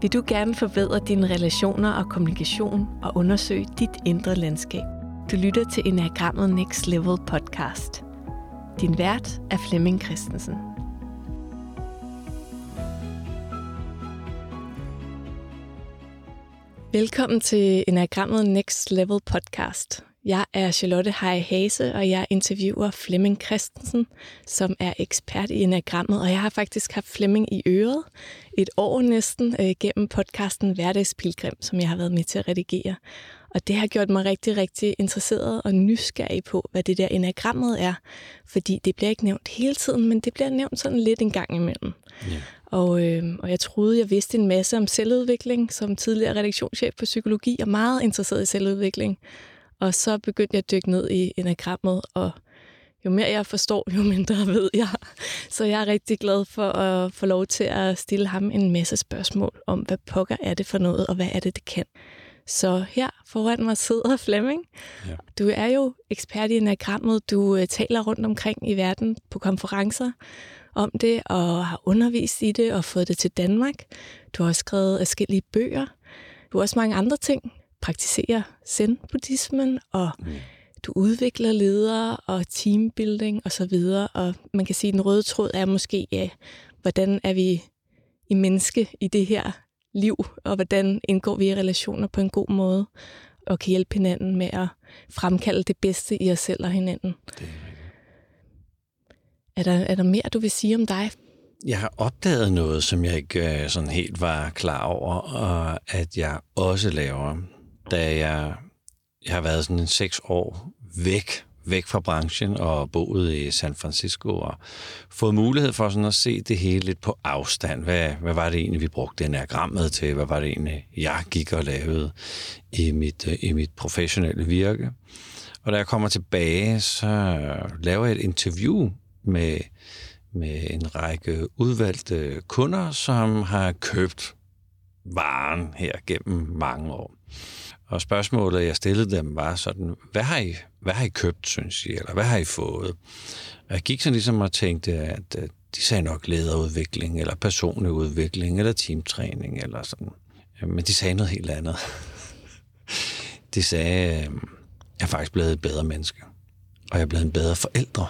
Vil du gerne forbedre dine relationer og kommunikation og undersøge dit indre landskab? Du lytter til Enagrammet Next Level podcast. Din vært er Flemming Christensen. Velkommen til Enagrammet Next Level podcast. Jeg er Charlotte Hej Hase, og jeg interviewer Flemming Christensen, som er ekspert i enagrammet. Og jeg har faktisk haft Flemming i øret et år næsten øh, gennem podcasten Hverdagspilgrim, som jeg har været med til at redigere. Og det har gjort mig rigtig, rigtig interesseret og nysgerrig på, hvad det der enagrammet er. Fordi det bliver ikke nævnt hele tiden, men det bliver nævnt sådan lidt en gang imellem. Yeah. Og, øh, og jeg troede, jeg vidste en masse om selvudvikling som tidligere redaktionschef på psykologi og meget interesseret i selvudvikling. Og så begyndte jeg at dykke ned i enagrammet, og jo mere jeg forstår, jo mindre ved jeg. Så jeg er rigtig glad for at få lov til at stille ham en masse spørgsmål om, hvad pokker er det for noget, og hvad er det, det kan. Så her foran mig sidder Flemming. Ja. Du er jo ekspert i enagrammet. Du øh, taler rundt omkring i verden på konferencer om det, og har undervist i det og fået det til Danmark. Du har også skrevet forskellige bøger. Du har også mange andre ting praktiserer zen-buddhismen, og mm. du udvikler ledere og teambuilding og så videre. Og man kan sige, at den røde tråd er måske, ja, hvordan er vi i menneske i det her liv, og hvordan indgår vi i relationer på en god måde, og kan hjælpe hinanden med at fremkalde det bedste i os selv og hinanden. Det er, er, der, er der mere, du vil sige om dig? Jeg har opdaget noget, som jeg ikke øh, sådan helt var klar over, og at jeg også laver da jeg, jeg har været sådan en seks år væk, væk fra branchen og boet i San Francisco og fået mulighed for sådan at se det hele lidt på afstand. Hvad, hvad var det egentlig, vi brugte enagrammet til? Hvad var det egentlig, jeg gik og lavede i mit, øh, i mit professionelle virke? Og da jeg kommer tilbage, så laver jeg et interview med, med en række udvalgte kunder, som har købt varen her gennem mange år. Og spørgsmålet, jeg stillede dem, var sådan, hvad har I, hvad har I købt, synes I, eller hvad har I fået? Og jeg gik sådan ligesom og tænkte, at de sagde nok lederudvikling, eller personlig udvikling, eller teamtræning, eller sådan. Øhm, men de sagde noget helt andet. De sagde, øhm, jeg er faktisk blevet et bedre menneske, og jeg er blevet en bedre forældre.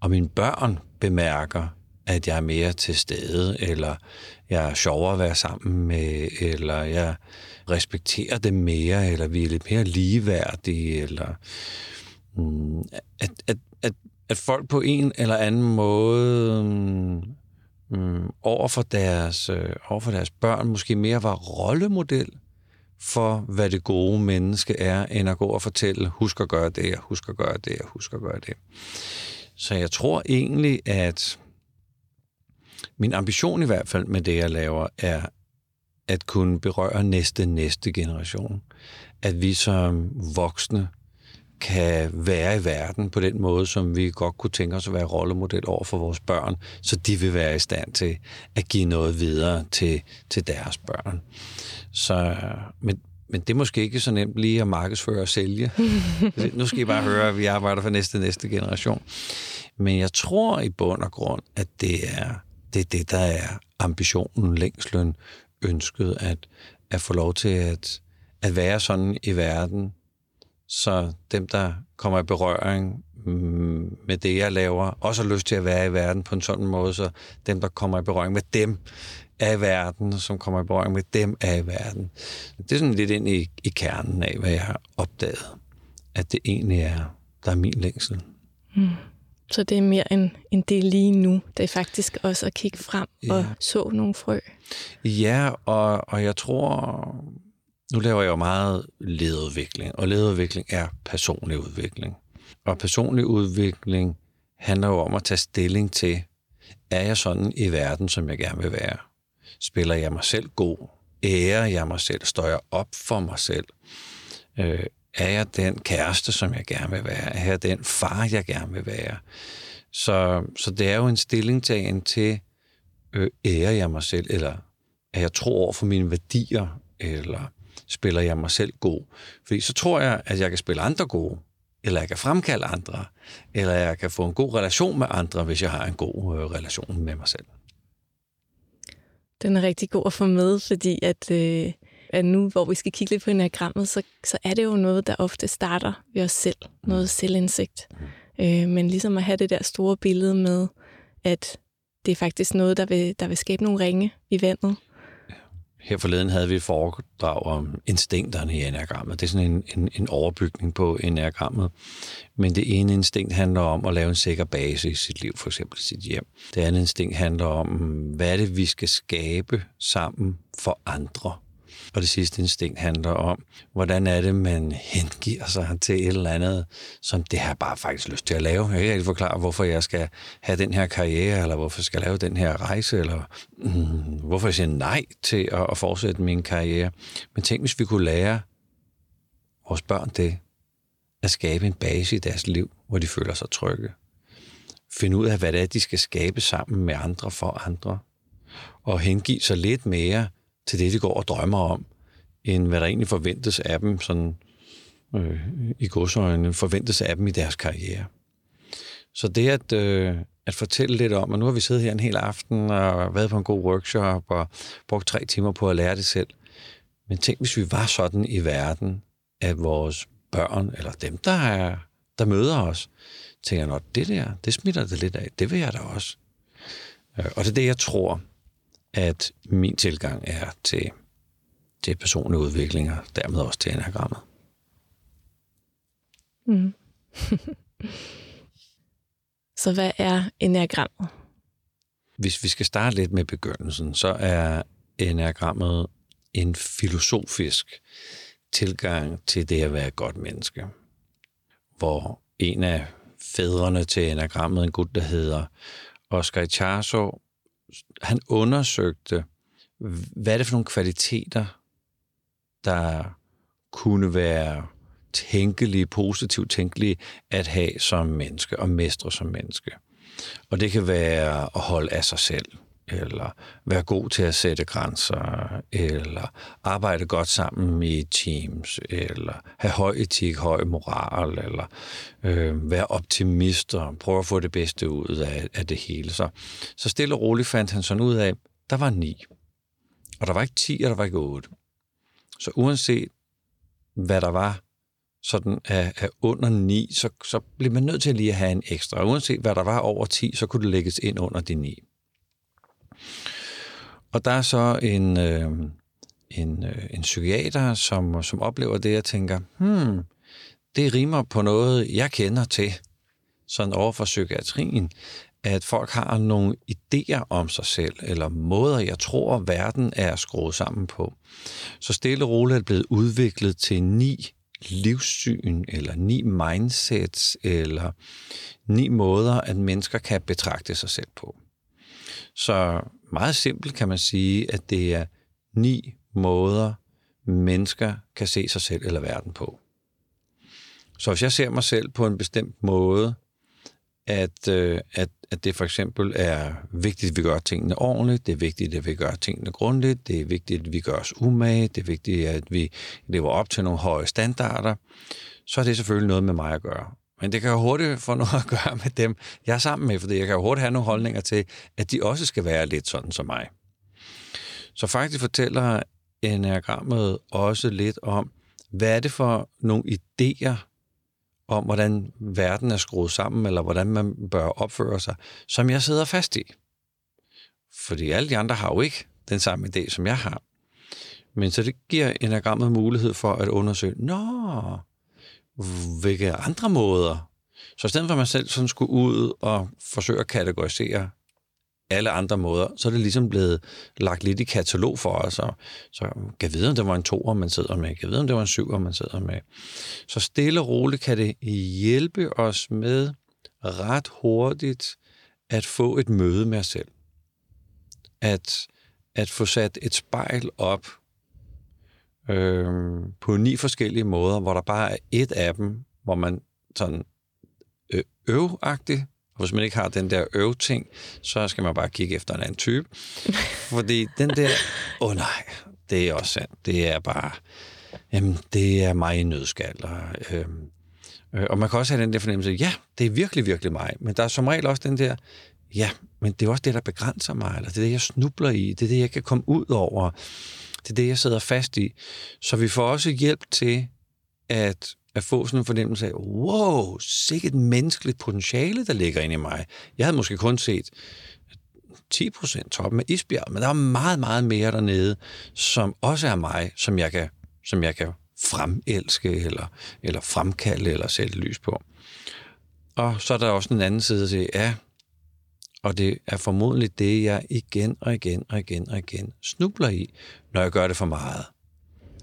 Og mine børn bemærker, at jeg er mere til stede, eller jeg er sjovere at være sammen med, eller jeg respekterer dem mere, eller vi er lidt mere ligeværdige, eller mm, at, at, at, at folk på en eller anden måde mm, mm over, for deres, øh, over for deres børn måske mere var rollemodel for, hvad det gode menneske er, end at gå og fortælle, husk at gøre det, husk at gøre det, husk at gøre det. Så jeg tror egentlig, at min ambition i hvert fald med det, jeg laver, er at kunne berøre næste, næste generation. At vi som voksne kan være i verden på den måde, som vi godt kunne tænke os at være rollemodel over for vores børn, så de vil være i stand til at give noget videre til, til deres børn. Så, men, men det er måske ikke så nemt lige at markedsføre og sælge. nu skal I bare høre, at vi arbejder for næste, næste generation. Men jeg tror i bund og grund, at det er det, er det der er ambitionen, længslen, ønsket at, at få lov til at, at være sådan i verden, så dem, der kommer i berøring mm, med det, jeg laver, også har lyst til at være i verden på en sådan måde, så dem, der kommer i berøring med dem, er i verden, som kommer i berøring med dem, er i verden. Det er sådan lidt ind i, i kernen af, hvad jeg har opdaget, at det egentlig er, der er min længsel. Mm. Så det er mere en, en del lige nu. Det er faktisk også at kigge frem ja. og så nogle frø. Ja, og, og jeg tror, nu laver jeg jo meget lederudvikling, og lederudvikling er personlig udvikling. Og personlig udvikling handler jo om at tage stilling til, er jeg sådan i verden, som jeg gerne vil være? Spiller jeg mig selv god? Ærer jeg mig selv? Står jeg op for mig selv? Øh, er jeg den kæreste, som jeg gerne vil være? Er jeg den far, jeg gerne vil være? Så, så det er jo en stillingtagen til, øh, ærer jeg mig selv, eller er jeg tro over for mine værdier, eller spiller jeg mig selv god? Fordi så tror jeg, at jeg kan spille andre gode, eller jeg kan fremkalde andre, eller jeg kan få en god relation med andre, hvis jeg har en god øh, relation med mig selv. Den er rigtig god at få med, fordi at, øh, at nu, hvor vi skal kigge lidt på enagrammet, så, så er det jo noget, der ofte starter ved os selv. Noget selvindsigt. Øh, men ligesom at have det der store billede med, at det er faktisk noget, der vil, der vil skabe nogle ringe i vandet. Her forleden havde vi et foredrag om instinkterne i enagrammet. Det er sådan en, en, en overbygning på enagrammet. Men det ene instinkt handler om at lave en sikker base i sit liv, for eksempel sit hjem. Det andet instinkt handler om, hvad er det, vi skal skabe sammen for andre. Og det sidste instinkt handler om, hvordan er det, man hengiver sig til et eller andet, som det har bare faktisk lyst til at lave. Jeg kan ikke forklare, hvorfor jeg skal have den her karriere, eller hvorfor jeg skal lave den her rejse, eller mm, hvorfor jeg siger nej til at, at fortsætte min karriere. Men tænk, hvis vi kunne lære vores børn det, at skabe en base i deres liv, hvor de føler sig trygge. Finde ud af, hvad det er, de skal skabe sammen med andre for andre. Og hengive sig lidt mere til det, de går og drømmer om, end hvad der egentlig forventes af dem, sådan øh, i godsøjne, forventes af dem i deres karriere. Så det at, øh, at fortælle lidt om, og nu har vi siddet her en hel aften og været på en god workshop og brugt tre timer på at lære det selv. Men tænk, hvis vi var sådan i verden, at vores børn, eller dem, der, er, der møder os, tænker, at det der, det smitter det lidt af. Det vil jeg da også. Øh, og det er det, jeg tror, at min tilgang er til, til personlige udviklinger, dermed også til enagrammet. Mm. så hvad er enagrammet? Hvis vi skal starte lidt med begyndelsen, så er enagrammet en filosofisk tilgang til det at være et godt menneske. Hvor en af fædrene til enagrammet, en gut, der hedder Oscar Icharso, han undersøgte, hvad er det for nogle kvaliteter, der kunne være tænkelige, positivt tænkelige at have som menneske og mestre som menneske. Og det kan være at holde af sig selv, eller være god til at sætte grænser, eller arbejde godt sammen i teams, eller have høj etik, høj moral, eller øh, være optimist og prøve at få det bedste ud af, af det hele. Så, så stille og roligt fandt han sådan ud af, der var ni. Og der var ikke 10, og der var ikke 8. Så uanset hvad der var sådan af, af under 9, så, så blev man nødt til lige at have en ekstra. Og uanset hvad der var over 10, så kunne det lægges ind under de 9. Og der er så en, øh, en, øh, en psykiater, som, som oplever det og tænker, hmm, det rimer på noget, jeg kender til, sådan over for psykiatrien, at folk har nogle idéer om sig selv, eller måder, jeg tror, verden er skruet sammen på. Så stille og roligt er blevet udviklet til ni livssyn, eller ni mindsets, eller ni måder, at mennesker kan betragte sig selv på. Så meget simpelt kan man sige, at det er ni måder, mennesker kan se sig selv eller verden på. Så hvis jeg ser mig selv på en bestemt måde, at, øh, at, at det for eksempel er vigtigt, at vi gør tingene ordentligt, det er vigtigt, at vi gør tingene grundigt, det er vigtigt, at vi gør os umage, det er vigtigt, at vi lever op til nogle høje standarder, så er det selvfølgelig noget med mig at gøre. Men det kan jo hurtigt få noget at gøre med dem, jeg er sammen med, fordi jeg kan jo hurtigt have nogle holdninger til, at de også skal være lidt sådan som mig. Så faktisk fortæller enagrammet også lidt om, hvad er det for nogle idéer om, hvordan verden er skruet sammen, eller hvordan man bør opføre sig, som jeg sidder fast i. Fordi alle de andre har jo ikke den samme idé, som jeg har. Men så det giver enagrammet mulighed for at undersøge, nå, hvilke andre måder. Så i stedet for at man selv sådan skulle ud og forsøge at kategorisere alle andre måder, så er det ligesom blevet lagt lidt i katalog for os. Og, så kan vide, om det var en toer, man sidder med. Kan vide, om det var en syver, man sidder med. Så stille og roligt kan det hjælpe os med ret hurtigt at få et møde med os selv. At, at få sat et spejl op øh, på ni forskellige måder, hvor der bare er et af dem, hvor man sådan øh, øvagtigt, og hvis man ikke har den der øv-ting, så skal man bare kigge efter en anden type. Fordi den der, åh oh nej, det er også sandt. Det er bare, jamen, det er mig i nødskal. Og, øhm, øh, og man kan også have den der fornemmelse, ja, det er virkelig, virkelig mig. Men der er som regel også den der, Ja, men det er også det, der begrænser mig, eller det er det, jeg snubler i, det er det, jeg kan komme ud over, det er det, jeg sidder fast i. Så vi får også hjælp til at, at få sådan en fornemmelse af, wow, sikkert menneskeligt potentiale, der ligger inde i mig. Jeg havde måske kun set 10 procent toppen af isbjerget, men der er meget, meget mere dernede, som også er mig, som jeg kan, som jeg kan fremelske, eller, eller fremkalde, eller sætte lys på. Og så er der også en anden side til, ja, og det er formodentlig det, jeg igen og igen og igen og igen snubler i, når jeg gør det for meget.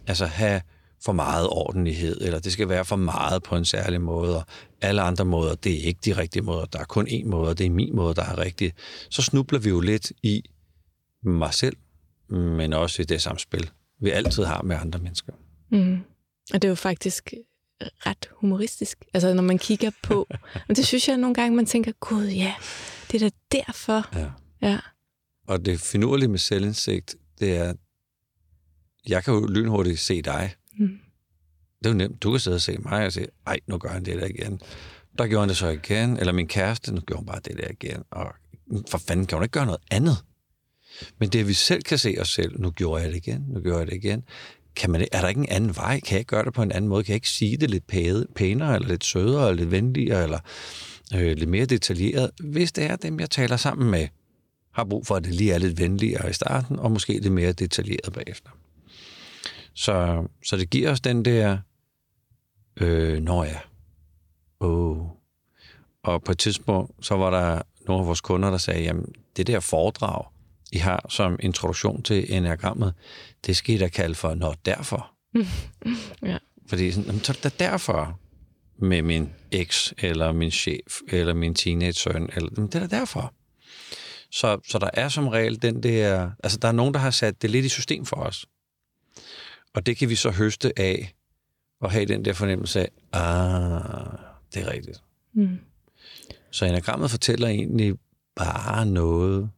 Altså have for meget ordentlighed, eller det skal være for meget på en særlig måde, og alle andre måder, det er ikke de rigtige måder, der er kun én måde, og det er min måde, der er rigtig. Så snubler vi jo lidt i mig selv, men også i det samspil, vi altid har med andre mennesker. Mm. Og det er jo faktisk ret humoristisk, altså når man kigger på, men det synes jeg nogle gange, man tænker, gud ja, det er da derfor. Ja. Ja. Og det finurlige med selvindsigt, det er, jeg kan jo lynhurtigt se dig. Mm. Det er jo nemt. Du kan sidde og se mig og sige, ej, nu gør han det der igen. Der gjorde han det så igen. Eller min kæreste, nu gjorde hun bare det der igen. Og for fanden, kan hun ikke gøre noget andet? Men det, at vi selv kan se os selv, nu gjorde jeg det igen, nu gjorde jeg det igen. Kan man, er der ikke en anden vej? Kan jeg ikke gøre det på en anden måde? Kan jeg ikke sige det lidt pænere, eller lidt sødere, eller lidt venligere, eller øh, lidt mere detaljeret? Hvis det er dem, jeg taler sammen med, har brug for, at det lige er lidt venligere i starten, og måske lidt mere detaljeret bagefter. Så, så det giver os den der, øh, når ja, oh. Og på et tidspunkt, så var der nogle af vores kunder, der sagde, jamen, det der foredrag, I har som introduktion til enagrammet, det skal I da kalde for, når derfor. ja. Fordi sådan, så er det derfor med min eks, eller min chef, eller min teenage-søn, eller det er derfor. Så, så der er som regel den der, altså der er nogen, der har sat det lidt i system for os. Og det kan vi så høste af, og have den der fornemmelse af, ah, det er rigtigt. Mm. Så enagrammet fortæller egentlig bare noget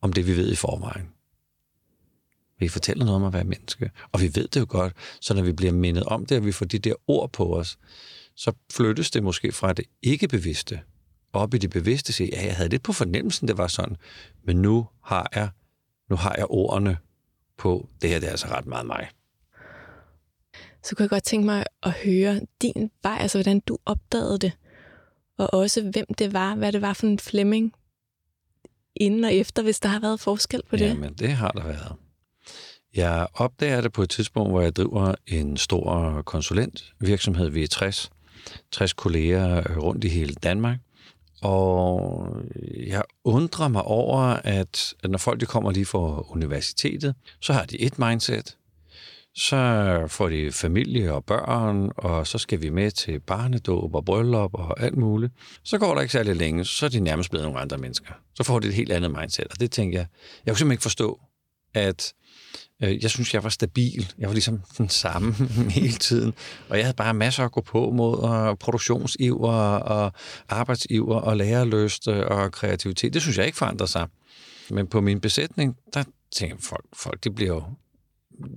om det, vi ved i forvejen. Vi fortæller noget om at være menneske, og vi ved det jo godt, så når vi bliver mindet om det, og vi får de der ord på os, så flyttes det måske fra det ikke-bevidste op i det bevidste, sige, ja, jeg havde lidt på fornemmelsen, det var sådan, men nu har jeg, nu har jeg ordene på, det her det er altså ret meget mig. Så kunne jeg godt tænke mig at høre din vej, altså hvordan du opdagede det, og også hvem det var, hvad det var for en Flemming inden og efter, hvis der har været forskel på det. Jamen, det har der været. Jeg opdager det på et tidspunkt, hvor jeg driver en stor konsulentvirksomhed. Vi er 60, 60 kolleger øh, rundt i hele Danmark. Og jeg undrer mig over, at, at når folk de kommer lige fra universitetet, så har de et mindset. Så får de familie og børn, og så skal vi med til barnedåb og bryllup og alt muligt. Så går der ikke særlig længe, så er de nærmest blevet nogle andre mennesker. Så får de et helt andet mindset, og det tænker jeg, jeg kunne simpelthen ikke forstå, at Øh, jeg synes, jeg var stabil. Jeg var ligesom den samme hele tiden. Og jeg havde bare masser at gå på mod, og produktionsiver, og arbejdsiver, og lærerløst, øh, og kreativitet. Det synes jeg ikke forandrer sig. Men på min besætning, der tænker jeg, folk, folk de bliver jo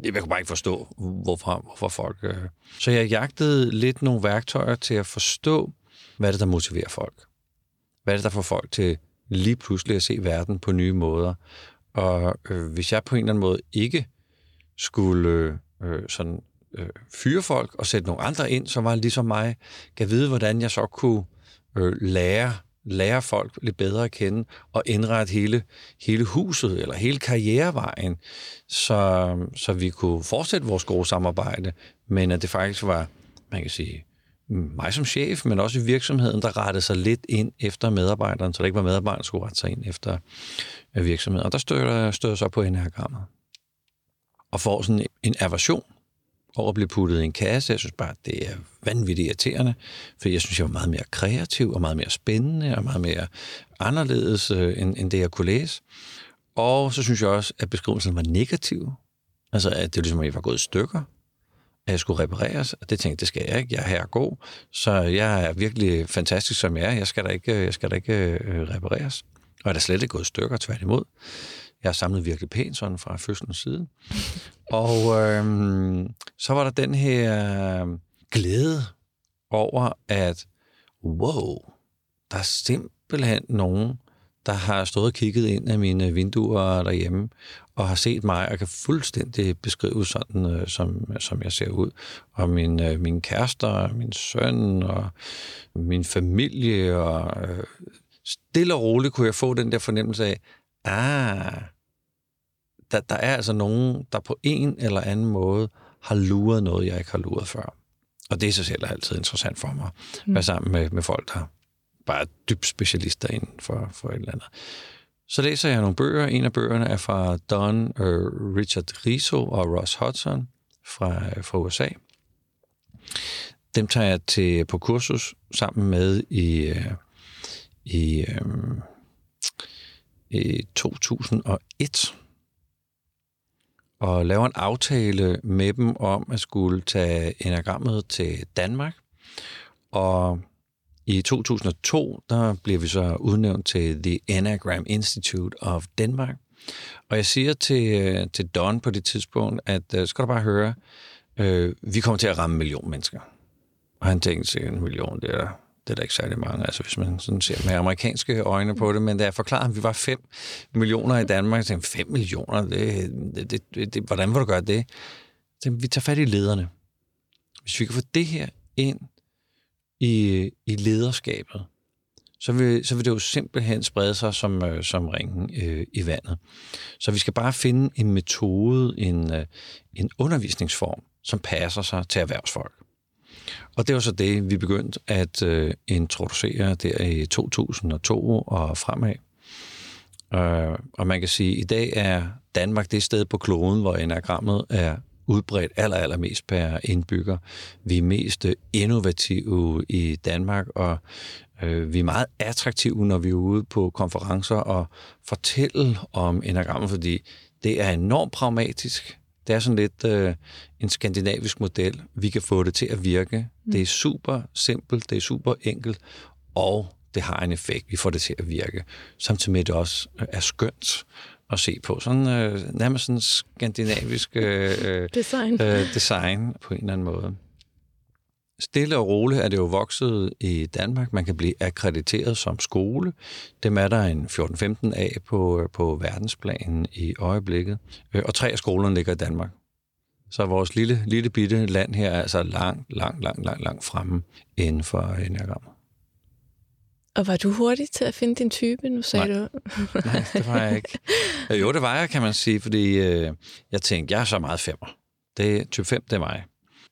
jeg kan bare ikke forstå, hvorfor, hvorfor folk... Øh. Så jeg jagtede lidt nogle værktøjer til at forstå, hvad det, der motiverer folk. Hvad er det, der får folk til lige pludselig at se verden på nye måder. Og øh, hvis jeg på en eller anden måde ikke skulle øh, sådan øh, fyre folk og sætte nogle andre ind, som var ligesom mig, kan vide, hvordan jeg så kunne øh, lære lære folk lidt bedre at kende og indrette hele, hele huset eller hele karrierevejen, så, så vi kunne fortsætte vores gode samarbejde, men at det faktisk var, man kan sige, mig som chef, men også i virksomheden, der rettede sig lidt ind efter medarbejderen, så det ikke var medarbejderen, der skulle rette sig ind efter øh, virksomheden. Og der støder, jeg så på enagrammet og får sådan en aversion over at blive puttet i en kasse. Jeg synes bare, det er vanvittigt irriterende, for jeg synes, jeg var meget mere kreativ og meget mere spændende og meget mere anderledes, øh, end, end det, jeg kunne læse. Og så synes jeg også, at beskrivelsen var negativ. Altså, at det var ligesom, at jeg var gået i stykker, at jeg skulle repareres, og det tænkte jeg, det skal jeg ikke. Jeg er her god, så jeg er virkelig fantastisk, som jeg er. Jeg skal da ikke, øh, jeg skal da ikke øh, repareres. Og jeg er da slet ikke gået i stykker, tværtimod. Jeg har samlet virkelig pænt sådan fra fødselens side. Og øhm, så var der den her øhm, glæde over, at wow, der er simpelthen nogen, der har stået og kigget ind af mine vinduer derhjemme, og har set mig, og kan fuldstændig beskrive sådan, øh, som, som jeg ser ud. Og min, øh, min kærester, og min søn, og min familie, og øh, stille og roligt kunne jeg få den der fornemmelse af, ah, der, der er altså nogen, der på en eller anden måde har luret noget, jeg ikke har luret før. Og det er sig selv altid interessant for mig. At være sammen med, med folk, der bare er dybt specialister inden for, for et eller andet. Så læser jeg nogle bøger. En af bøgerne er fra Don uh, Richard Riso og Ross Hudson fra, fra USA. Dem tager jeg til på kursus sammen med i, uh, i, um, Øh, i 2001 og laver en aftale med dem om at skulle tage enagrammet til Danmark. Og i 2002, der bliver vi så udnævnt til The Enagram Institute of Denmark. Og jeg siger til, øh, til Don på det tidspunkt, at øh, skal du bare høre, øh, vi kommer til at ramme en million mennesker. Og han tænkte sig, en million, det er, det er der ikke særlig mange, altså hvis man sådan ser med amerikanske øjne på det, men da jeg forklarede, at vi var 5 millioner i Danmark, jeg tænkte, 5 millioner, det, det, det, det, hvordan vil du gøre det? tænkte, vi tager fat i lederne. Hvis vi kan få det her ind i, i lederskabet, så vil, så vil det jo simpelthen sprede sig som, øh, som ringen øh, i vandet. Så vi skal bare finde en metode, en, øh, en undervisningsform, som passer sig til erhvervsfolk. Og det var så det, vi begyndte at øh, introducere der i 2002 og fremad. Øh, og man kan sige, at i dag er Danmark det sted på kloden, hvor enagrammet er udbredt aller, allermest per indbygger. Vi er mest øh, innovative i Danmark, og øh, vi er meget attraktive, når vi er ude på konferencer og fortælle om enagrammet, fordi det er enormt pragmatisk. Det er sådan lidt øh, en skandinavisk model. Vi kan få det til at virke. Mm. Det er super simpelt, det er super enkelt, og det har en effekt. Vi får det til at virke. Samtidig med, at det også er skønt at se på. Sådan øh, nærmest sådan skandinavisk øh, design. Øh, design på en eller anden måde. Stille og roligt er det jo vokset i Danmark. Man kan blive akkrediteret som skole. Dem er der en 14-15 af på, på verdensplanen i øjeblikket. Øh, og tre af skolerne ligger i Danmark. Så vores lille, lille bitte land her er altså langt, langt, langt, langt, langt fremme inden for enagrammet. Og var du hurtig til at finde din type, nu sagde Nej. du? Nej, det var jeg ikke. Jo, det var jeg, kan man sige, fordi øh, jeg tænkte, jeg er så meget femmer. Det, type 5, det er mig.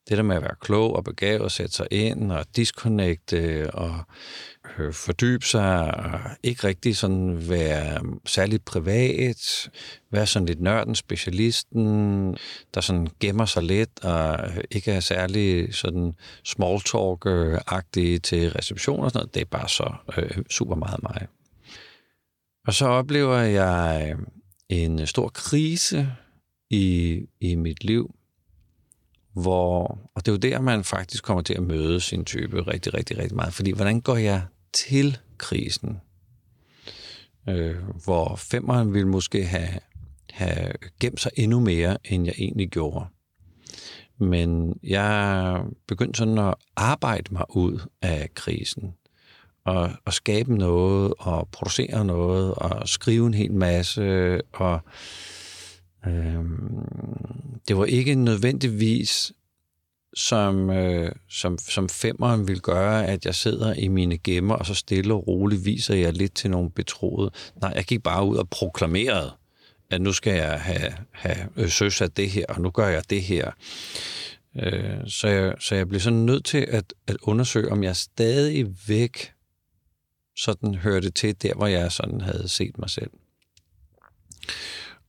Det der med at være klog og begavet sætte sig ind og disconnecte og øh, fordybe sig og ikke rigtig sådan være særligt privat, være sådan lidt nørden, specialisten, der sådan gemmer sig lidt og øh, ikke er særlig sådan small talk-agtig til reception og sådan noget. Det er bare så øh, super meget mig. Og så oplever jeg øh, en stor krise i, i mit liv, hvor, og det er jo der, man faktisk kommer til at møde sin type rigtig, rigtig, rigtig meget. Fordi hvordan går jeg til krisen? Øh, hvor femmeren ville måske have, have gemt sig endnu mere, end jeg egentlig gjorde. Men jeg begyndte sådan at arbejde mig ud af krisen. Og, og skabe noget, og producere noget, og skrive en hel masse, og Øh, det var ikke nødvendigvis som, øh, som, som femmeren vil gøre, at jeg sidder i mine gemmer, og så stille og roligt viser jeg lidt til nogle betroede. Nej, jeg gik bare ud og proklamerede, at nu skal jeg have, have øh, søsat det her, og nu gør jeg det her. Øh, så, jeg, så jeg blev sådan nødt til at, at undersøge, om jeg stadigvæk sådan hørte til der, hvor jeg sådan havde set mig selv.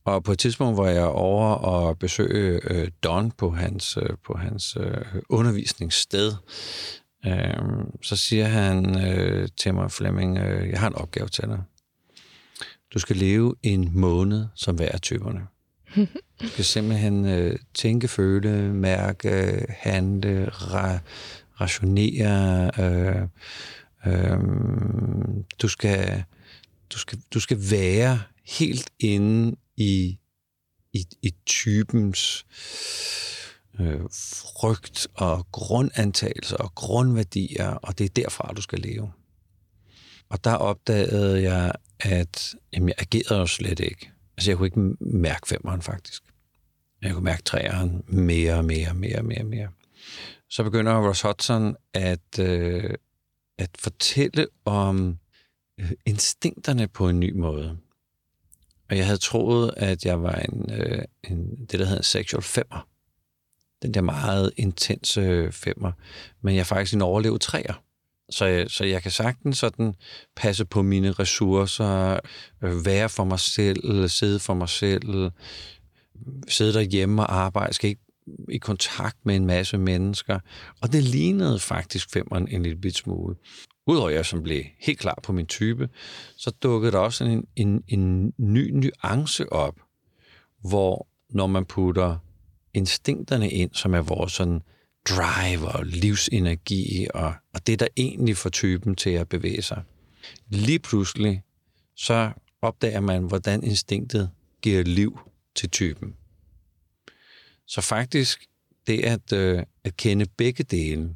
Og på et tidspunkt var jeg over og besøge øh, Don på hans, øh, på hans øh, undervisningssted. Øh, så siger han øh, til mig, Flemming, øh, jeg har en opgave til dig. Du skal leve en måned som hver af typerne. Du skal simpelthen øh, tænke, føle, mærke, handle, ra- rationere. Øh, øh, du, skal, du, skal, du skal være helt inde i, i, i typens øh, frygt og grundantagelser og grundværdier, og det er derfra, du skal leve. Og der opdagede jeg, at jamen, jeg agerede jo slet ikke. Altså, jeg kunne ikke mærke femmeren, faktisk. Jeg kunne mærke træeren mere og mere, mere, mere, mere. Så begynder Ross Hudson at, øh, at fortælle om øh, instinkterne på en ny måde. Og jeg havde troet, at jeg var en, øh, en det, der hedder en sexual femmer. Den der meget intense øh, femmer. Men jeg er faktisk en overlevet træer. Så, jeg, så jeg kan sagtens sådan passe på mine ressourcer, øh, være for mig selv, sidde for mig selv, sidde derhjemme og arbejde, skal ikke i kontakt med en masse mennesker. Og det lignede faktisk femmeren en lille bit smule. Udover jeg som blev helt klar på min type, så dukkede der også en, en, en ny nuance op, hvor når man putter instinkterne ind, som er vores sådan drive og livsenergi, og, og det, der egentlig får typen til at bevæge sig. Lige pludselig, så opdager man, hvordan instinktet giver liv til typen. Så faktisk, det at, øh, at kende begge dele,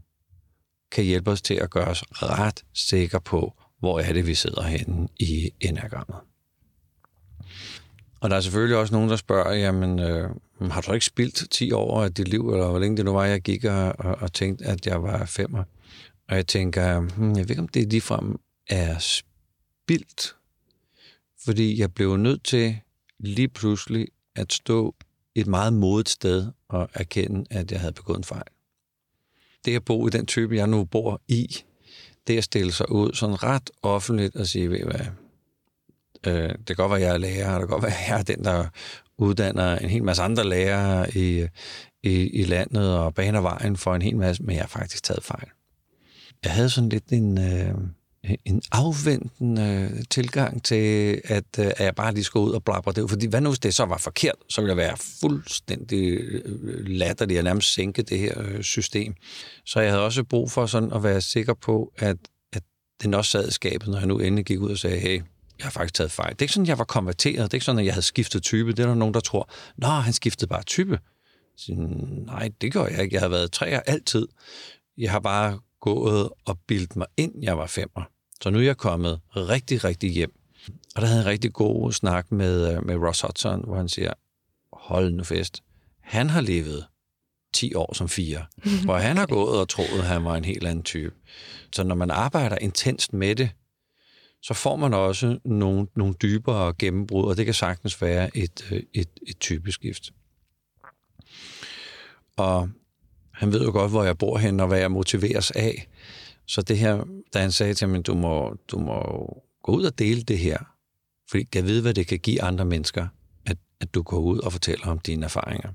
kan hjælpe os til at gøre os ret sikre på, hvor er det, vi sidder henne i enagrammet. Og der er selvfølgelig også nogen, der spørger, jamen, øh, har du ikke spildt 10 år af dit liv, eller hvor længe det nu var, jeg gik og, og, og tænkte, at jeg var femmer? Og jeg tænker, hmm, jeg ved ikke, om det ligefrem er spildt, fordi jeg blev nødt til lige pludselig at stå et meget modigt sted at erkende, at jeg havde begået en fejl. Det at bo i den type, jeg nu bor i, det at stille sig ud sådan ret offentligt og sige, ved hvad, øh, det kan godt være, jeg er lærer, og det kan godt være, jeg er den, der uddanner en hel masse andre lærere i, i, i landet og baner vejen for en hel masse, men jeg har faktisk taget fejl. Jeg havde sådan lidt en, øh, en afventende tilgang til, at, øh, at jeg bare lige skulle ud og blabre det. Fordi hvad nu hvis det så var forkert, så ville jeg være fuldstændig øh, latterlig og nærmest sænke det her øh, system. Så jeg havde også brug for sådan at være sikker på, at, at den også sad i skabet, når jeg nu endelig gik ud og sagde, hey, jeg har faktisk taget fejl. Det er ikke sådan, jeg var konverteret. Det er ikke sådan, at jeg havde skiftet type. Det er der nogen, der tror, nå, han skiftede bare type. Så, nej, det gør jeg ikke. Jeg har været træer altid. Jeg har bare gået og bildt mig ind, jeg var femmer. Så nu er jeg kommet rigtig, rigtig hjem. Og der havde en rigtig god snak med, øh, med Ross Hudson, hvor han siger, hold nu fest. Han har levet 10 år som fire, hvor han har gået og troet, at han var en helt anden type. Så når man arbejder intenst med det, så får man også nogle, nogle dybere gennembrud, og det kan sagtens være et, øh, et, et typisk skift. Og han ved jo godt, hvor jeg bor hen, og hvad jeg motiveres af. Så det her, da han sagde til mig, du må, du må gå ud og dele det her, fordi jeg ved, hvad det kan give andre mennesker, at, at du går ud og fortæller om dine erfaringer.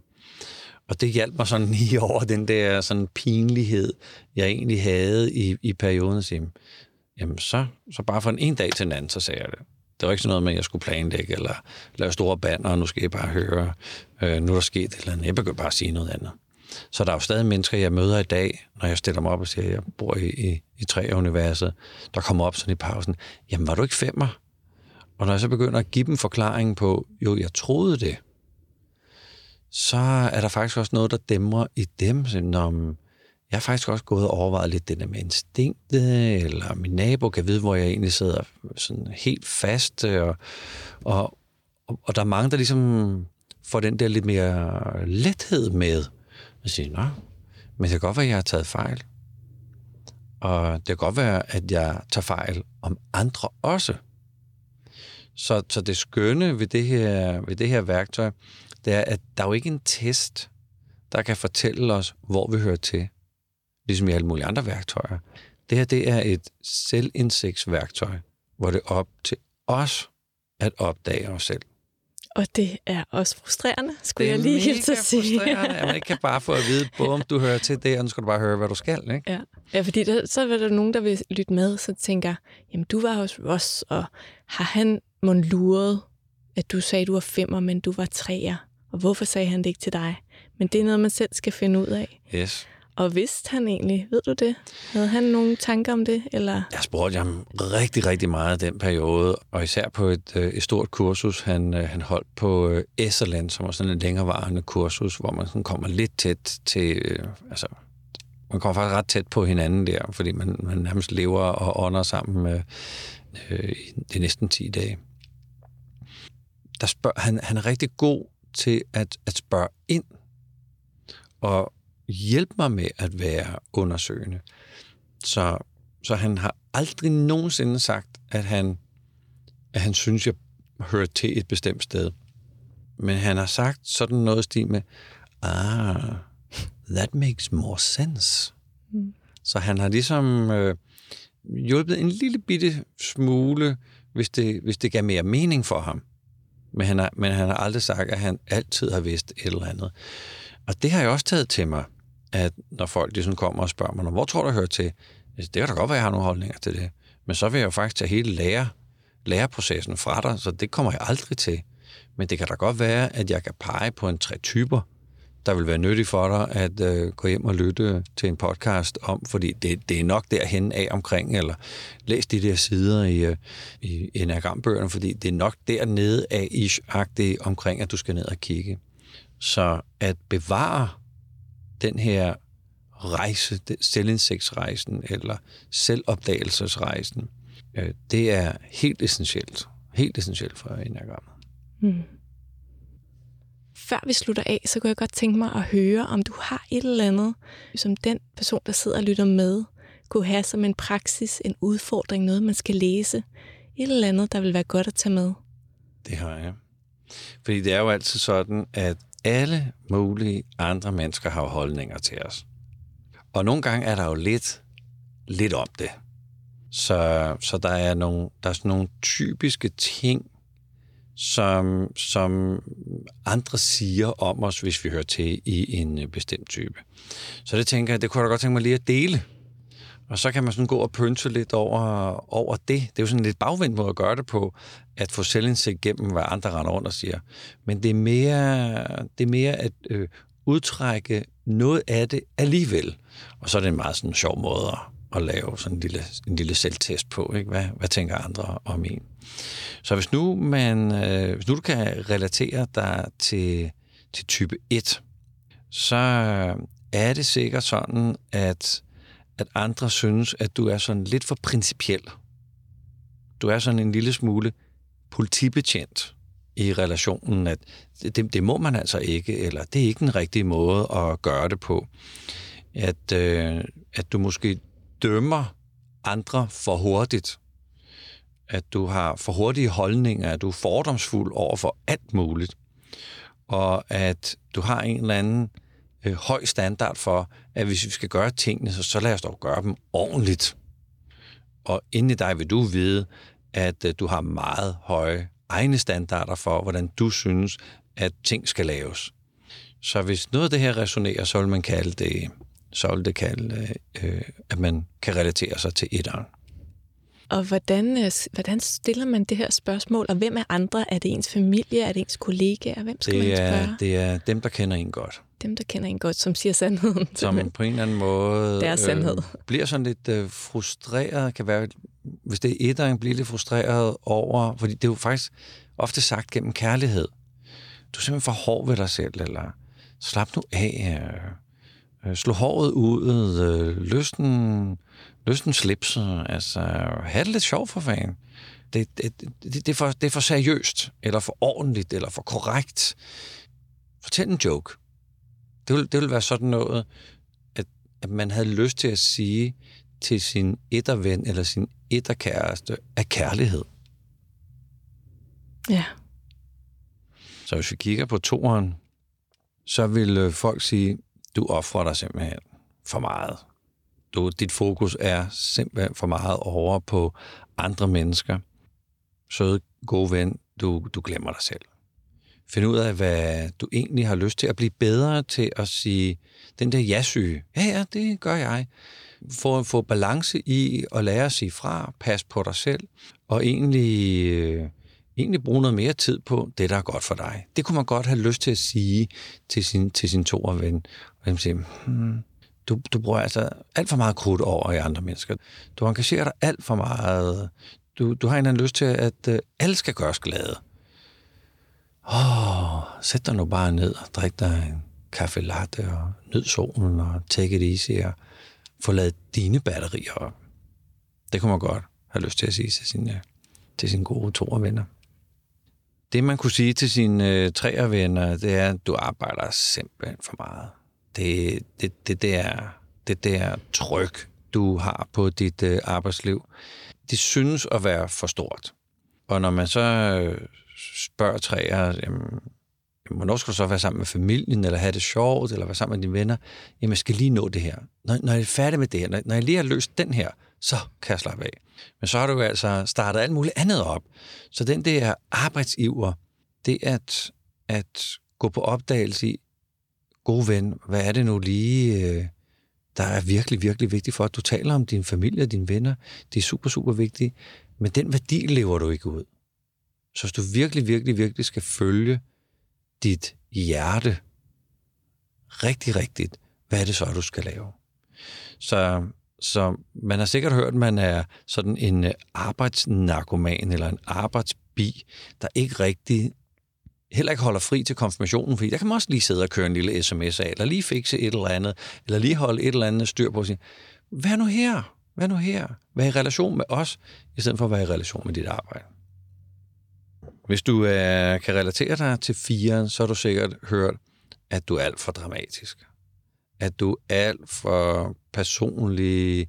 Og det hjalp mig sådan lige over den der sådan pinlighed, jeg egentlig havde i, i perioden. At sige, jamen så, så bare fra en dag til en anden, så sagde jeg det. Det var ikke sådan noget med, at jeg skulle planlægge eller lave store bander, og nu skal jeg bare høre, øh, nu er der sket et eller andet. Jeg begyndte bare at sige noget andet. Så der er jo stadig mennesker, jeg møder i dag, når jeg stiller mig op og siger, at jeg bor i, i, i tre universet, der kommer op sådan i pausen. Jamen, var du ikke femmer? Og når jeg så begynder at give dem forklaringen på, jo, jeg troede det, så er der faktisk også noget, der dæmmer i dem. Når jeg har faktisk også gået og overvejet lidt det der med instinktet, eller min nabo kan vide, hvor jeg egentlig sidder sådan helt fast. Og, og, og der er mange, der ligesom får den der lidt mere lethed med, og sige, nej, men det kan godt være, at jeg har taget fejl. Og det kan godt være, at jeg tager fejl om andre også. Så, så det skønne ved det, her, ved det her værktøj, det er, at der er jo ikke en test, der kan fortælle os, hvor vi hører til. Ligesom i alle mulige andre værktøjer. Det her, det er et selvindsigtsværktøj, hvor det er op til os at opdage os selv. Og det er også frustrerende, skulle jeg lige hilse at sige. Det er man ikke kan bare få at vide, bum, du hører til det, og nu skal du bare høre, hvad du skal. Ikke? Ja, ja fordi der, så er der nogen, der vil lytte med, så tænker, jamen du var hos Ross, og har han mon luret, at du sagde, at du var femmer, men du var treer? Og hvorfor sagde han det ikke til dig? Men det er noget, man selv skal finde ud af. Yes. Og vidste han egentlig, ved du det? Havde han nogle tanker om det? Eller? Jeg spurgte ham rigtig, rigtig meget den periode, og især på et, øh, et stort kursus, han, øh, han holdt på øh, Esserland, som var sådan en længerevarende kursus, hvor man sådan kommer lidt tæt til, altså man kommer faktisk ret tæt på hinanden der, fordi man, man nærmest lever og ånder sammen med, øh, i de næsten 10 dage. Der spørger, han, han er rigtig god til at, at spørge ind og hjælpe mig med at være undersøgende. Så, så han har aldrig nogensinde sagt, at han, at han synes, jeg hører til et bestemt sted. Men han har sagt sådan noget stil med, ah, that makes more sense. Mm. Så han har ligesom øh, hjulpet en lille bitte smule, hvis det, hvis det gav mere mening for ham. Men han, har, men han har aldrig sagt, at han altid har vidst et eller andet. Og det har jeg også taget til mig, at når folk ligesom kommer og spørger mig, hvor tror du, jeg hører til? Altså, det kan da godt være, at jeg har nogle holdninger til det. Men så vil jeg jo faktisk tage hele lære, læreprocessen fra dig, så det kommer jeg aldrig til. Men det kan da godt være, at jeg kan pege på en tre typer, der vil være nyttig for dig at øh, gå hjem og lytte til en podcast om, fordi det, det er nok derhen af omkring, eller læs de der sider i, øh, i enagrambøgerne, fordi det er nok dernede af ish omkring, at du skal ned og kigge. Så at bevare den her rejse, selvindsigtsrejsen eller selvopdagelsesrejsen, øh, det er helt essentielt. Helt essentielt for enagrammet. Mm før vi slutter af, så kunne jeg godt tænke mig at høre, om du har et eller andet, som den person, der sidder og lytter med, kunne have som en praksis, en udfordring, noget man skal læse. Et eller andet, der vil være godt at tage med. Det har jeg. Fordi det er jo altid sådan, at alle mulige andre mennesker har holdninger til os. Og nogle gange er der jo lidt, lidt om det. Så, så der er nogle, der er sådan nogle typiske ting, som, som andre siger om os, hvis vi hører til i en øh, bestemt type. Så det tænker jeg, det kunne jeg da godt tænke mig lige at dele. Og så kan man sådan gå og pynte lidt over, over det. Det er jo sådan en lidt bagvendt måde at gøre det på, at få selvindsigt gennem, hvad andre render rundt og siger. Men det er mere, det er mere at øh, udtrække noget af det alligevel. Og så er det en meget sådan sjov måde at, at lave sådan en lille, en lille selvtest på. Ikke? Hvad, hvad tænker andre om en? Så hvis nu, man, øh, hvis nu du kan relatere dig til, til type 1, så er det sikkert sådan, at, at andre synes, at du er sådan lidt for principiel. Du er sådan en lille smule politibetjent i relationen, at det, det må man altså ikke, eller det er ikke den rigtige måde at gøre det på. At, øh, at du måske dømmer andre for hurtigt, at du har for hurtige holdninger, at du er fordomsfuld over for alt muligt, og at du har en eller anden øh, høj standard for, at hvis vi skal gøre tingene, så, så lad os dog gøre dem ordentligt. Og inde i dig vil du vide, at øh, du har meget høje egne standarder for, hvordan du synes, at ting skal laves. Så hvis noget af det her resonerer, så vil man kalde det, så vil det kalde, øh, at man kan relatere sig til etteren. Og hvordan, øh, hvordan stiller man det her spørgsmål? Og hvem er andre? Er det ens familie? Er det ens kollegaer? Hvem skal det man spørge? Er, det er dem, der kender en godt. Dem, der kender en godt, som siger sandheden. Som på en eller anden måde det er sandhed. Øh, bliver sådan lidt øh, frustreret, kan være, hvis det er etteren, bliver lidt frustreret over, fordi det er jo faktisk ofte sagt gennem kærlighed. Du er simpelthen for hård ved dig selv, eller slap nu af, øh, øh slå håret ud, øh, løsnen løsne slipset, altså have det lidt sjovt for fanden. Det, det, det, det, er for, det er for seriøst, eller for ordentligt, eller for korrekt. Fortæl en joke. Det vil, det vil være sådan noget, at, at man havde lyst til at sige til sin etterven eller sin etterkæreste af kærlighed. Ja. Så hvis vi kigger på toren, så vil øh, folk sige, du offrer dig simpelthen for meget du, dit fokus er simpelthen for meget over på andre mennesker. Søde, gode ven, du, du glemmer dig selv finde ud af, hvad du egentlig har lyst til at blive bedre til at sige, den der ja-syge, ja, ja, det gør jeg. Få, få balance i at lære at sige fra, pas på dig selv, og egentlig, øh, egentlig bruge noget mere tid på det, der er godt for dig. Det kunne man godt have lyst til at sige til sin, til sin ven. Og sige, hmm, du, du bruger altså alt for meget krudt over i andre mennesker. Du engagerer dig alt for meget. Du, du har en eller anden lyst til, at øh, alle skal gøres glade. Åh, oh, sæt dig nu bare ned og drik dig en kaffe latte og nyd solen og take it easy og få lavet dine batterier op. Det kunne man godt har lyst til at sige til sine, til sine gode to venner. Det, man kunne sige til sine øh, tre venner, det er, at du arbejder simpelthen for meget. Det, det, det, der, det der tryk, du har på dit øh, arbejdsliv, det synes at være for stort. Og når man så øh, spørger træer, jamen, hvornår skal du så være sammen med familien, eller have det sjovt, eller være sammen med dine venner? Jamen, jeg skal lige nå det her. Når, når jeg er færdig med det her, når, når jeg lige har løst den her, så kan jeg slappe af. Men så har du jo altså startet alt muligt andet op. Så den der arbejdsiver, det at, at gå på opdagelse i, gode ven, hvad er det nu lige, øh, der er virkelig, virkelig vigtigt for, at du taler om din familie og dine venner. Det er super, super vigtigt. Men den værdi lever du ikke ud. Så hvis du virkelig, virkelig, virkelig skal følge dit hjerte rigtig, rigtigt, hvad er det så, du skal lave? Så, så man har sikkert hørt, at man er sådan en øh, arbejdsnarkoman eller en arbejdsbi, der ikke rigtig heller ikke holder fri til konfirmationen, fordi der kan man også lige sidde og køre en lille sms af, eller lige fikse et eller andet, eller lige holde et eller andet styr på sig. Hvad nu her? Hvad nu her? Hvad i relation med os, i stedet for at være i relation med dit arbejde? Hvis du øh, kan relatere dig til firen, så har du sikkert hørt, at du er alt for dramatisk. At du er alt for personlig,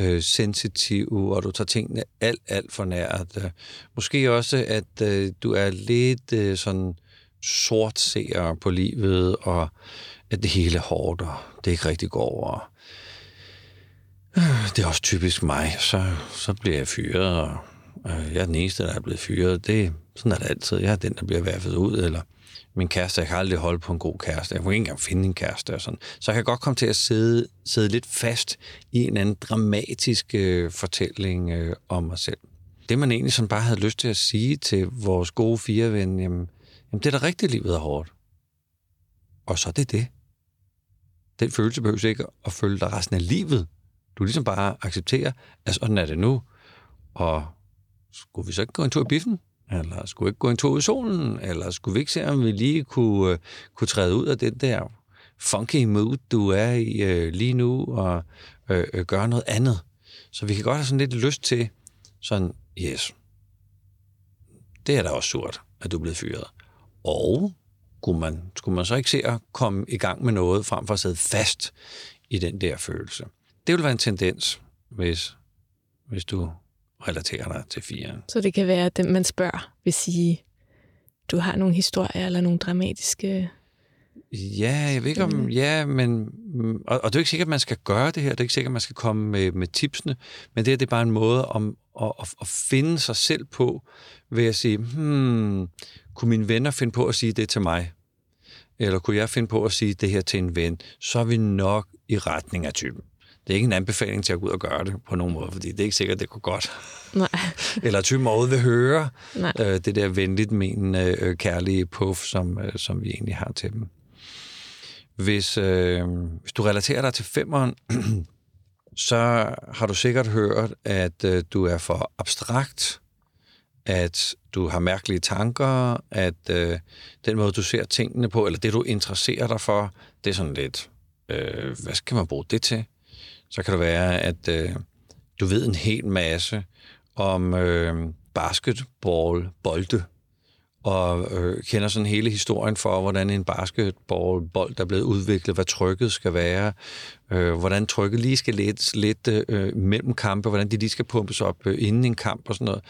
øh, sensitiv, og du tager tingene alt, alt for nært. Måske også, at øh, du er lidt øh, sådan sort ser på livet, og at det hele er hårdt, og det ikke rigtig går over. Øh, det er også typisk mig. Så, så bliver jeg fyret, og Øh, jeg er den eneste, der er blevet fyret. Det, sådan er det altid. Jeg er den, der bliver værfet ud, eller min kæreste, jeg kan aldrig holde på en god kæreste, jeg kunne ikke engang finde en kæreste og sådan. Så jeg kan godt komme til at sidde, sidde lidt fast i en anden dramatisk øh, fortælling øh, om mig selv. Det man egentlig sådan bare havde lyst til at sige til vores gode fire ven, jamen, jamen det er da rigtigt, livet er hårdt. Og så er det det. Den følelse behøves ikke at følge dig resten af livet. Du ligesom bare accepterer, at sådan er det nu. Og skulle vi så ikke gå en tur i biffen? Eller skulle vi ikke gå en tur ud i solen? Eller skulle vi ikke se, om vi lige kunne, uh, kunne træde ud af den der funky mood, du er i uh, lige nu, og uh, uh, gøre noget andet? Så vi kan godt have sådan lidt lyst til sådan, yes, det er da også surt, at du er blevet fyret. Og skulle man, skulle man så ikke se at komme i gang med noget, frem for at sidde fast i den der følelse? Det vil være en tendens, hvis, hvis du relaterer dig til firen. Så det kan være, at den, man spørger, vil sige, du har nogle historier eller nogle dramatiske... Ja, jeg ved ikke om... Ja, men... Og, og det er ikke sikkert, at man skal gøre det her. Det er ikke sikkert, at man skal komme med, med tipsene. Men det, her, det er bare en måde om, at, at, at finde sig selv på, ved at sige, hmm, kunne mine venner finde på at sige det til mig? Eller kunne jeg finde på at sige det her til en ven? Så er vi nok i retning af typen det er ikke en anbefaling til at gå ud og gøre det på nogen måde, fordi det er ikke sikkert, at det går godt. Nej. Eller typen måde vil høre Nej. øh, det der venligt menende, øh, kærlige puff, som, øh, som vi egentlig har til dem. Hvis, øh, hvis du relaterer dig til femmeren, så har du sikkert hørt, at øh, du er for abstrakt, at du har mærkelige tanker, at øh, den måde, du ser tingene på, eller det, du interesserer dig for, det er sådan lidt, øh, hvad skal man bruge det til? Så kan det være, at øh, du ved en hel masse om øh, basketball, bolde, og øh, kender sådan hele historien for, hvordan en basketballbold er blevet udviklet, hvad trykket skal være, øh, hvordan trykket lige skal lettes lidt øh, mellem kampe, hvordan de lige skal pumpes op øh, inden en kamp og sådan noget,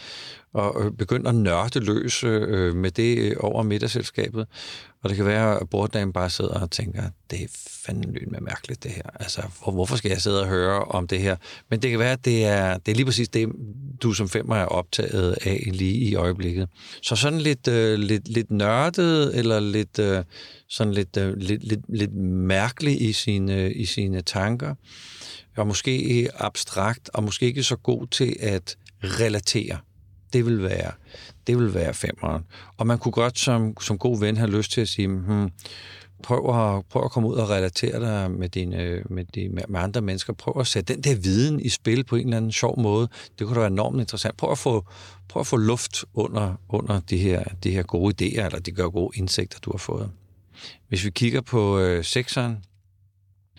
og øh, begynde at nørde løs øh, med det øh, over middagsselskabet. Og det kan være, at borddagen bare sidder og tænker, det er fandme med mærkeligt det her. Altså, hvor, hvorfor skal jeg sidde og høre om det her? Men det kan være, at det er, det er lige præcis det, du som femmer er optaget af lige i øjeblikket. Så sådan lidt, øh, lidt, lidt nørdet, eller lidt, øh, sådan lidt, øh, lidt, lidt, lidt mærkelig i sine, øh, i sine tanker, og måske abstrakt, og måske ikke så god til at relatere. Det vil være, det vil være femmeren. Og man kunne godt som, som god ven have lyst til at sige, hmm, prøv, at, prøv at komme ud og relatere dig med, dine, med, de, med andre mennesker. Prøv at sætte den der viden i spil på en eller anden sjov måde. Det kunne da være enormt interessant. Prøv at få, prøv at få luft under, under de, her, de her gode idéer, eller de gør gode indsigter, du har fået. Hvis vi kigger på øh, sekseren,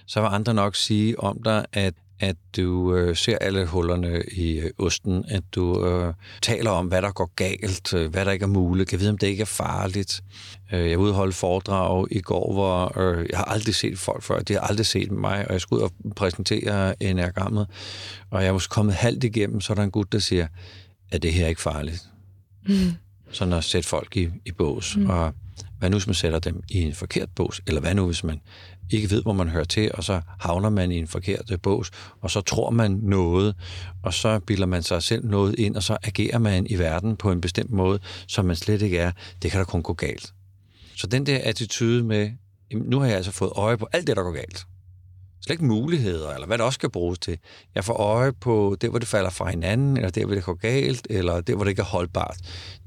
så vil andre nok sige om dig, at at du øh, ser alle hullerne i øh, osten, at du øh, taler om, hvad der går galt, øh, hvad der ikke er muligt, kan vide, om det ikke er farligt. Øh, jeg holde foredrag i går, hvor øh, jeg har aldrig set folk før, de har aldrig set mig, og jeg skulle ud og præsentere enagrammet, og jeg var kommet halvt igennem, så er der en gut, der siger, at det her er ikke farligt. Mm. Sådan at sætte folk i, i bås, mm. og hvad nu, hvis man sætter dem i en forkert bås? Eller hvad nu, hvis man ikke ved, hvor man hører til, og så havner man i en forkert øh, bås, og så tror man noget, og så bilder man sig selv noget ind, og så agerer man i verden på en bestemt måde, som man slet ikke er. Det kan da kun gå galt. Så den der attitude med, nu har jeg altså fået øje på alt det, der går galt. Slet ikke muligheder, eller hvad det også skal bruges til. Jeg får øje på det, hvor det falder fra hinanden, eller der, hvor det går galt, eller der, hvor det ikke er holdbart.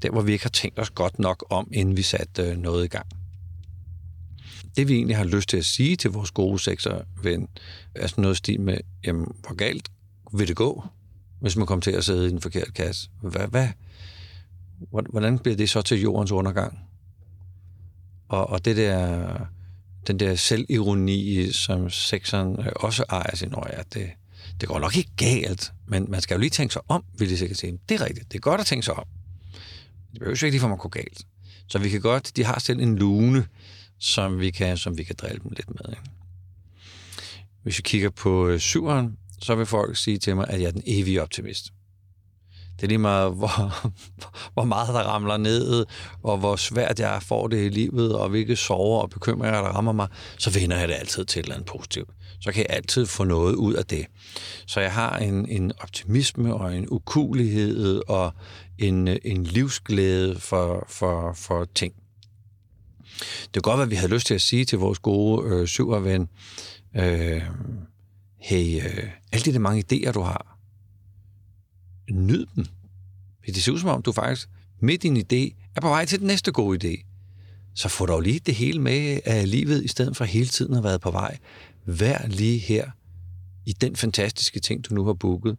Der, hvor vi ikke har tænkt os godt nok om, inden vi satte øh, noget i gang det vi egentlig har lyst til at sige til vores gode sekserven, er sådan noget stil med, jamen, hvor galt vil det gå, hvis man kommer til at sidde i den forkerte kasse? Hvad, hvad? Hvordan bliver det så til jordens undergang? Og, og det der, den der selvironi, som sekseren øh, også ejer sin øje, det, det går nok ikke galt, men man skal jo lige tænke sig om, vil de sikkert sige. Det er rigtigt, det er godt at tænke sig om. Det behøver jo ikke lige for, at man går galt. Så vi kan godt, de har selv en lune, som vi kan, som vi kan drille dem lidt med. Ikke? Hvis vi kigger på øh, syveren, så vil folk sige til mig, at jeg er den evige optimist. Det er lige meget, hvor, hvor meget der ramler ned, og hvor svært jeg får det i livet, og hvilke sorger og bekymringer, der rammer mig, så vinder jeg det altid til et eller andet positivt. Så kan jeg altid få noget ud af det. Så jeg har en, en optimisme og en ukulighed og en, en livsglæde for, for, for ting. Det kan godt være, at vi havde lyst til at sige til vores gode øh, syverven, øh, hey, øh, alle de der mange idéer, du har, nyd dem. Det ser ud som om, du faktisk med din idé er på vej til den næste gode idé. Så få dog lige det hele med af livet, i stedet for hele tiden at være på vej. Vær lige her i den fantastiske ting, du nu har booket.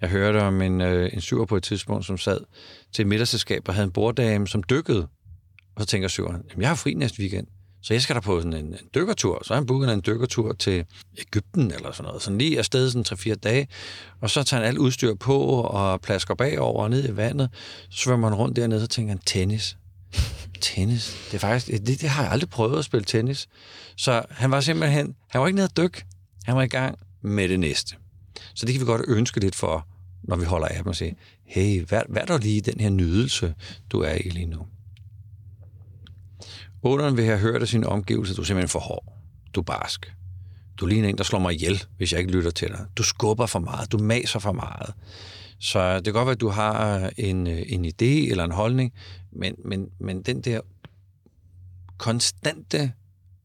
Jeg hørte om en, øh, en syver på et tidspunkt, som sad til middagsselskab og havde en borddame, som dykkede. Og så tænker syveren, jamen jeg har fri næste weekend, så jeg skal der på sådan en, en dykkertur. Så han booker en dykkertur til Ægypten eller sådan noget. Sådan lige afsted sådan 3-4 dage. Og så tager han alt udstyr på og plasker bagover og ned i vandet. Så svømmer han rundt dernede, så tænker han, tennis. tennis. Det, er faktisk, det, det har jeg aldrig prøvet at spille tennis. Så han var simpelthen, han var ikke nede at dykke. Han var i gang med det næste. Så det kan vi godt ønske lidt for, når vi holder af dem og siger, hey, hvad, hvad er der lige den her nydelse, du er i lige nu? Otteren vil have hørt af sine omgivelser, du er simpelthen for hård. Du er barsk. Du ligner en, der slår mig ihjel, hvis jeg ikke lytter til dig. Du skubber for meget. Du maser for meget. Så det kan godt være, at du har en, øh, en idé eller en holdning, men, men, men den der konstante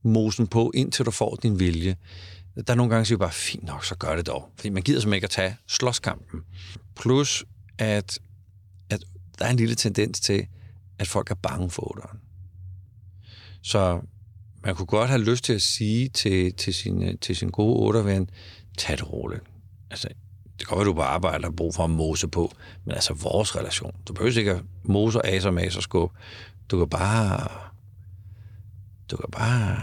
mosen på, indtil du får din vilje, der er nogle gange, siger bare, fint nok, så gør det dog. Fordi man gider simpelthen ikke at tage slåskampen. Plus, at, at der er en lille tendens til, at folk er bange for otteren. Så man kunne godt have lyst til at sige til, til, sin, øh, til sin gode otterven, tag det roligt. Altså, det kan godt være, du på arbejde har brug for at mose på, men altså vores relation. Du behøver ikke at mose og aser, maser, skub. Du kan bare... Du kan bare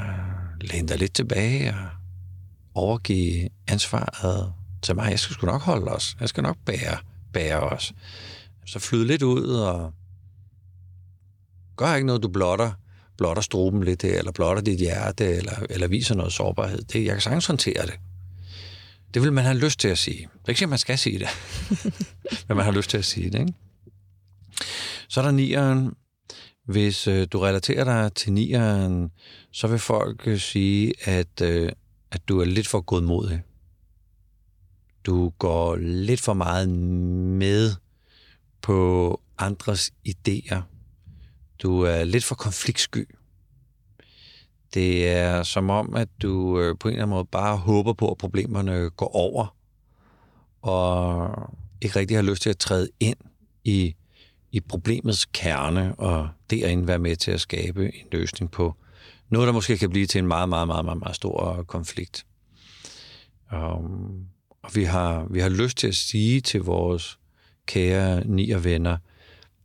læne dig lidt tilbage og overgive ansvaret til mig. Jeg skal sgu nok holde os. Jeg skal nok bære, bære os. Så flyde lidt ud og gør ikke noget, du blotter blotter struben lidt, eller blotter dit hjerte, eller, eller viser noget sårbarhed. Det, jeg kan sagtens håndtere det. Det vil man have lyst til at sige. Det er ikke at man skal sige det, men man har lyst til at sige det. Ikke? Så er der nieren. Hvis øh, du relaterer dig til nieren, så vil folk øh, sige, at, øh, at du er lidt for godmodig. Du går lidt for meget med på andres idéer du er lidt for konfliktsky. Det er som om, at du øh, på en eller anden måde bare håber på, at problemerne går over, og ikke rigtig har lyst til at træde ind i, i problemets kerne, og derinde være med til at skabe en løsning på noget, der måske kan blive til en meget, meget, meget, meget, meget stor konflikt. Um, og vi har, vi har lyst til at sige til vores kære nier venner,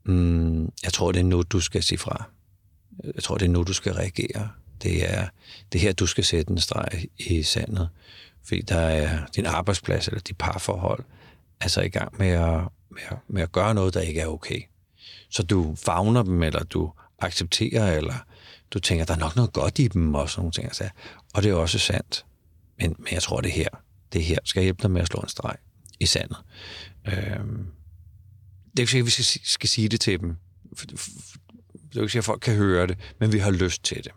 mm, jeg tror, det er nu, du skal sige fra. Jeg tror, det er nu, du skal reagere. Det er det her, du skal sætte en streg i sandet. Fordi der er din arbejdsplads eller dit parforhold altså i gang med at, med, at, med at gøre noget, der ikke er okay. Så du fagner dem, eller du accepterer, eller du tænker, der er nok noget godt i dem, og sådan nogle ting. Altså. Og det er også sandt. Men, men jeg tror, det her, det her skal hjælpe dig med at slå en streg i sandet. Øhm, det er ikke sikkert, at vi skal, skal sige det til dem. Det er jo ikke sikkert, at folk kan høre det, men vi har lyst til det.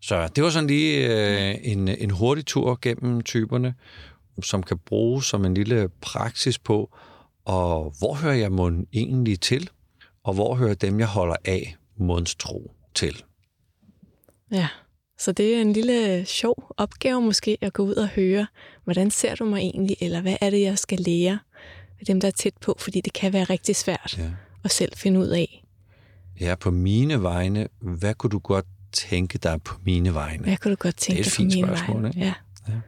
Så det var sådan lige øh, en, en hurtig tur gennem typerne, som kan bruges som en lille praksis på, og hvor hører jeg mund egentlig til, og hvor hører dem, jeg holder af, munds tro til. Ja, så det er en lille sjov opgave måske at gå ud og høre, hvordan ser du mig egentlig, eller hvad er det, jeg skal lære af dem, der er tæt på, fordi det kan være rigtig svært ja. at selv finde ud af. Ja, på mine vegne, hvad kunne du godt tænke dig på mine vegne? Hvad kunne du godt tænke dig på mine spørgsmål, vegne? Ikke? Ja. ja.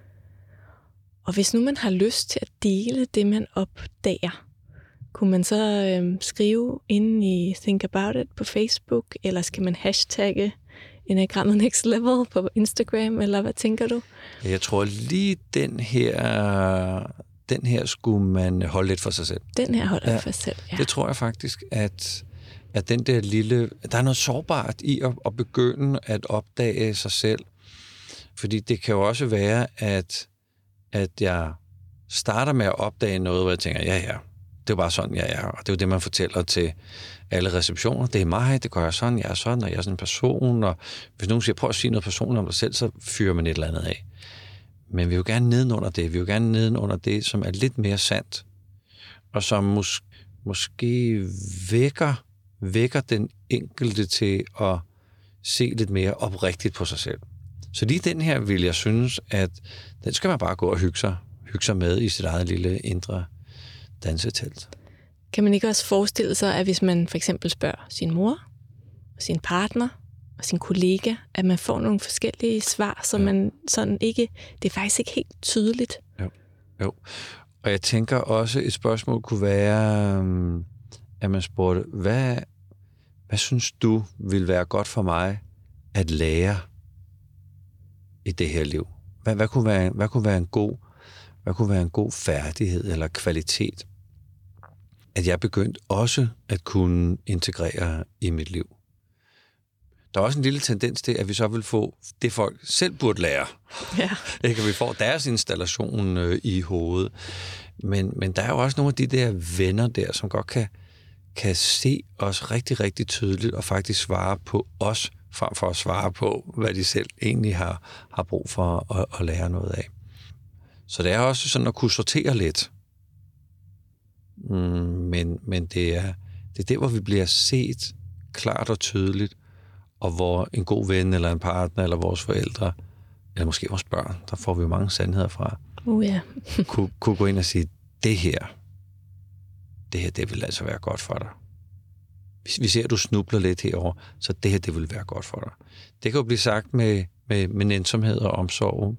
Og hvis nu man har lyst til at dele det, man opdager, kunne man så øhm, skrive ind i Think About It på Facebook, eller skal man hashtagge Enagrammet Next Level på Instagram, eller hvad tænker du? Jeg tror lige den her, den her skulle man holde lidt for sig selv. Den her holder ja, for sig selv, ja. Det tror jeg faktisk, at, at den der lille... Der er noget sårbart i at, at begynde at opdage sig selv. Fordi det kan jo også være, at, at jeg starter med at opdage noget, hvor jeg tænker, ja, ja, det er bare sådan, jeg er. Og det er jo det, man fortæller til alle receptioner. Det er mig, det gør jeg sådan, jeg er sådan, og jeg er sådan en person. Og hvis nogen siger, prøv at sige noget personligt om dig selv, så fyrer man et eller andet af. Men vi vil jo gerne nedenunder det. Vi vil jo gerne nedenunder det, som er lidt mere sandt. Og som mås- måske vækker, vækker den enkelte til at se lidt mere oprigtigt på sig selv. Så lige den her vil jeg synes, at den skal man bare gå og hygge sig, hygge sig med i sit eget lille indre dansetelt. Kan man ikke også forestille sig, at hvis man for eksempel spørger sin mor, sin partner og sin kollega, at man får nogle forskellige svar, så ja. man sådan ikke, det er faktisk ikke helt tydeligt. Jo. jo. Og jeg tænker også, et spørgsmål kunne være, øhm, at man spurgte, hvad, hvad synes du vil være godt for mig at lære i det her liv? Hvad, hvad, kunne være, hvad kunne være en god hvad kunne være en god færdighed eller kvalitet, at jeg begyndte også at kunne integrere i mit liv. Der er også en lille tendens til, at vi så vil få det, folk selv burde lære. Ja. Ikke? Vi får deres installation øh, i hovedet. Men, men der er jo også nogle af de der venner der, som godt kan, kan se os rigtig, rigtig tydeligt og faktisk svare på os, frem for at svare på, hvad de selv egentlig har, har brug for at, at lære noget af. Så det er også sådan at kunne sortere lidt. Mm, men, men det, er, det er der, hvor vi bliver set klart og tydeligt, og hvor en god ven eller en partner eller vores forældre, eller måske vores børn, der får vi jo mange sandheder fra, uh, yeah. kunne, kunne gå ind og sige, det her, det her, det vil altså være godt for dig. Vi ser, at du snubler lidt herover, så det her, det vil være godt for dig. Det kan jo blive sagt med, med, med nænsomhed og omsorg,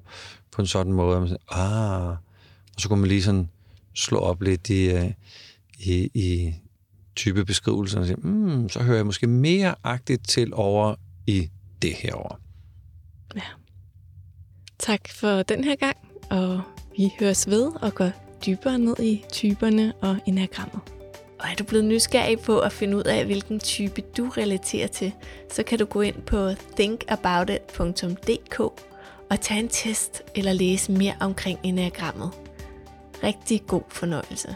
på en sådan måde, at man siger, ah, og så kunne man lige sådan slå op lidt i, øh, i, i typebeskrivelsen og sige, mm, så hører jeg måske mere agtigt til over i det her år. Ja. Tak for den her gang, og vi høres ved og går dybere ned i typerne og enagrammet. Og er du blevet nysgerrig på at finde ud af, hvilken type du relaterer til, så kan du gå ind på thinkaboutit.dk og tage en test eller læse mere omkring enagrammet. Rigtig god fornøjelse.